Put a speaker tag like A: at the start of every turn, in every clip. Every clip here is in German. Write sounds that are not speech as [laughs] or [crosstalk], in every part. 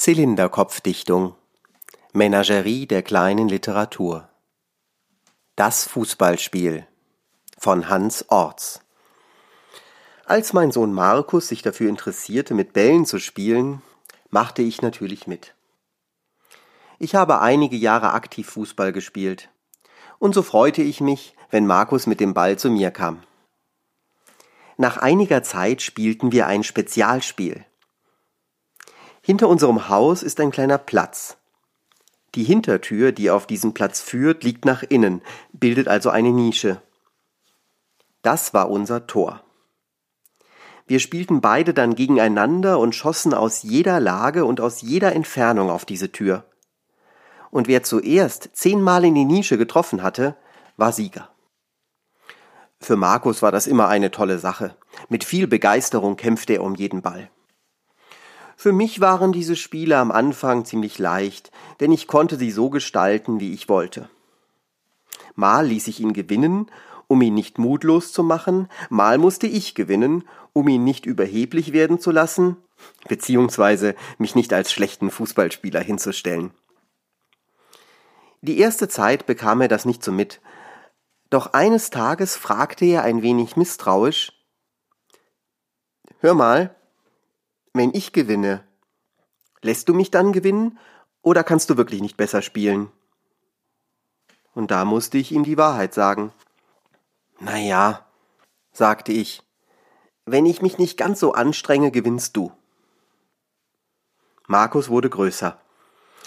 A: Zylinderkopfdichtung Menagerie der kleinen Literatur Das Fußballspiel von Hans Orts Als mein Sohn Markus sich dafür interessierte, mit Bällen zu spielen, machte ich natürlich mit. Ich habe einige Jahre aktiv Fußball gespielt, und so freute ich mich, wenn Markus mit dem Ball zu mir kam. Nach einiger Zeit spielten wir ein Spezialspiel. Hinter unserem Haus ist ein kleiner Platz. Die Hintertür, die auf diesen Platz führt, liegt nach innen, bildet also eine Nische. Das war unser Tor. Wir spielten beide dann gegeneinander und schossen aus jeder Lage und aus jeder Entfernung auf diese Tür. Und wer zuerst zehnmal in die Nische getroffen hatte, war Sieger. Für Markus war das immer eine tolle Sache. Mit viel Begeisterung kämpfte er um jeden Ball. Für mich waren diese Spiele am Anfang ziemlich leicht, denn ich konnte sie so gestalten, wie ich wollte. Mal ließ ich ihn gewinnen, um ihn nicht mutlos zu machen, mal musste ich gewinnen, um ihn nicht überheblich werden zu lassen, beziehungsweise mich nicht als schlechten Fußballspieler hinzustellen. Die erste Zeit bekam er das nicht so mit, doch eines Tages fragte er ein wenig misstrauisch Hör mal, wenn ich gewinne, lässt du mich dann gewinnen oder kannst du wirklich nicht besser spielen? Und da musste ich ihm die Wahrheit sagen. Na ja, sagte ich, wenn ich mich nicht ganz so anstrenge, gewinnst du. Markus wurde größer.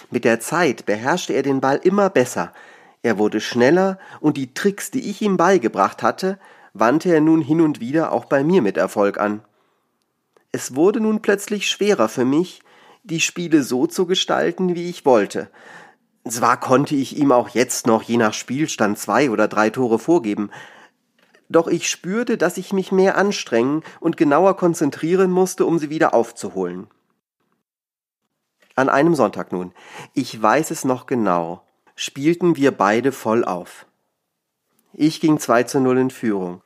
A: Mit der Zeit beherrschte er den Ball immer besser. Er wurde schneller und die Tricks, die ich ihm beigebracht hatte, wandte er nun hin und wieder auch bei mir mit Erfolg an. Es wurde nun plötzlich schwerer für mich, die Spiele so zu gestalten, wie ich wollte. Zwar konnte ich ihm auch jetzt noch je nach Spielstand zwei oder drei Tore vorgeben, doch ich spürte, dass ich mich mehr anstrengen und genauer konzentrieren musste, um sie wieder aufzuholen. An einem Sonntag nun, ich weiß es noch genau, spielten wir beide voll auf. Ich ging 2 zu 0 in Führung.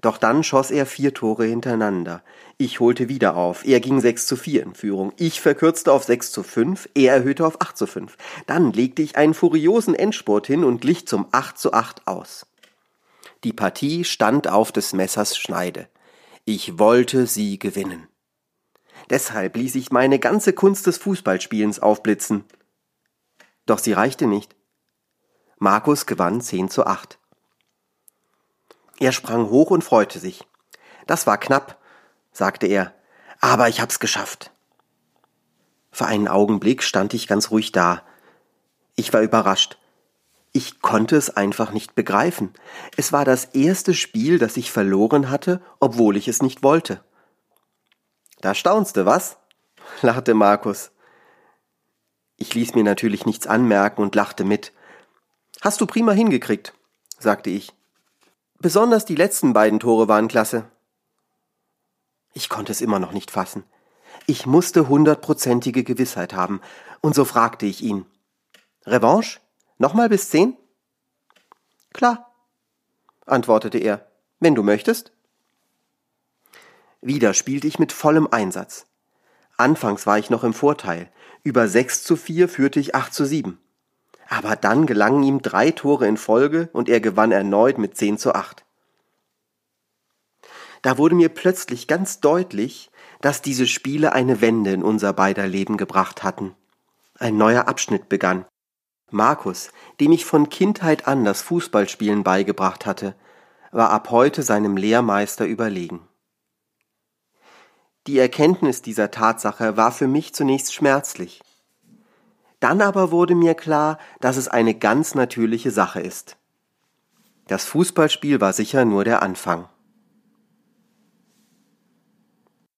A: Doch dann schoss er vier Tore hintereinander. Ich holte wieder auf. Er ging 6 zu 4 in Führung. Ich verkürzte auf 6 zu 5. Er erhöhte auf 8 zu 5. Dann legte ich einen furiosen Endspurt hin und glich zum 8 zu 8 aus. Die Partie stand auf des Messers Schneide. Ich wollte sie gewinnen. Deshalb ließ ich meine ganze Kunst des Fußballspielens aufblitzen. Doch sie reichte nicht. Markus gewann 10 zu 8. Er sprang hoch und freute sich. Das war knapp, sagte er, aber ich hab's geschafft. Für einen Augenblick stand ich ganz ruhig da. Ich war überrascht. Ich konnte es einfach nicht begreifen. Es war das erste Spiel, das ich verloren hatte, obwohl ich es nicht wollte. Da staunste, was? [laughs] lachte Markus. Ich ließ mir natürlich nichts anmerken und lachte mit. Hast du prima hingekriegt, sagte ich. Besonders die letzten beiden Tore waren klasse. Ich konnte es immer noch nicht fassen. Ich musste hundertprozentige Gewissheit haben, und so fragte ich ihn. Revanche? Nochmal bis zehn? Klar, antwortete er, wenn du möchtest. Wieder spielte ich mit vollem Einsatz. Anfangs war ich noch im Vorteil. Über sechs zu vier führte ich acht zu sieben. Aber dann gelangen ihm drei Tore in Folge und er gewann erneut mit 10 zu 8. Da wurde mir plötzlich ganz deutlich, dass diese Spiele eine Wende in unser beider Leben gebracht hatten. Ein neuer Abschnitt begann. Markus, dem ich von Kindheit an das Fußballspielen beigebracht hatte, war ab heute seinem Lehrmeister überlegen. Die Erkenntnis dieser Tatsache war für mich zunächst schmerzlich. Dann aber wurde mir klar, dass es eine ganz natürliche Sache ist. Das Fußballspiel war sicher nur der Anfang.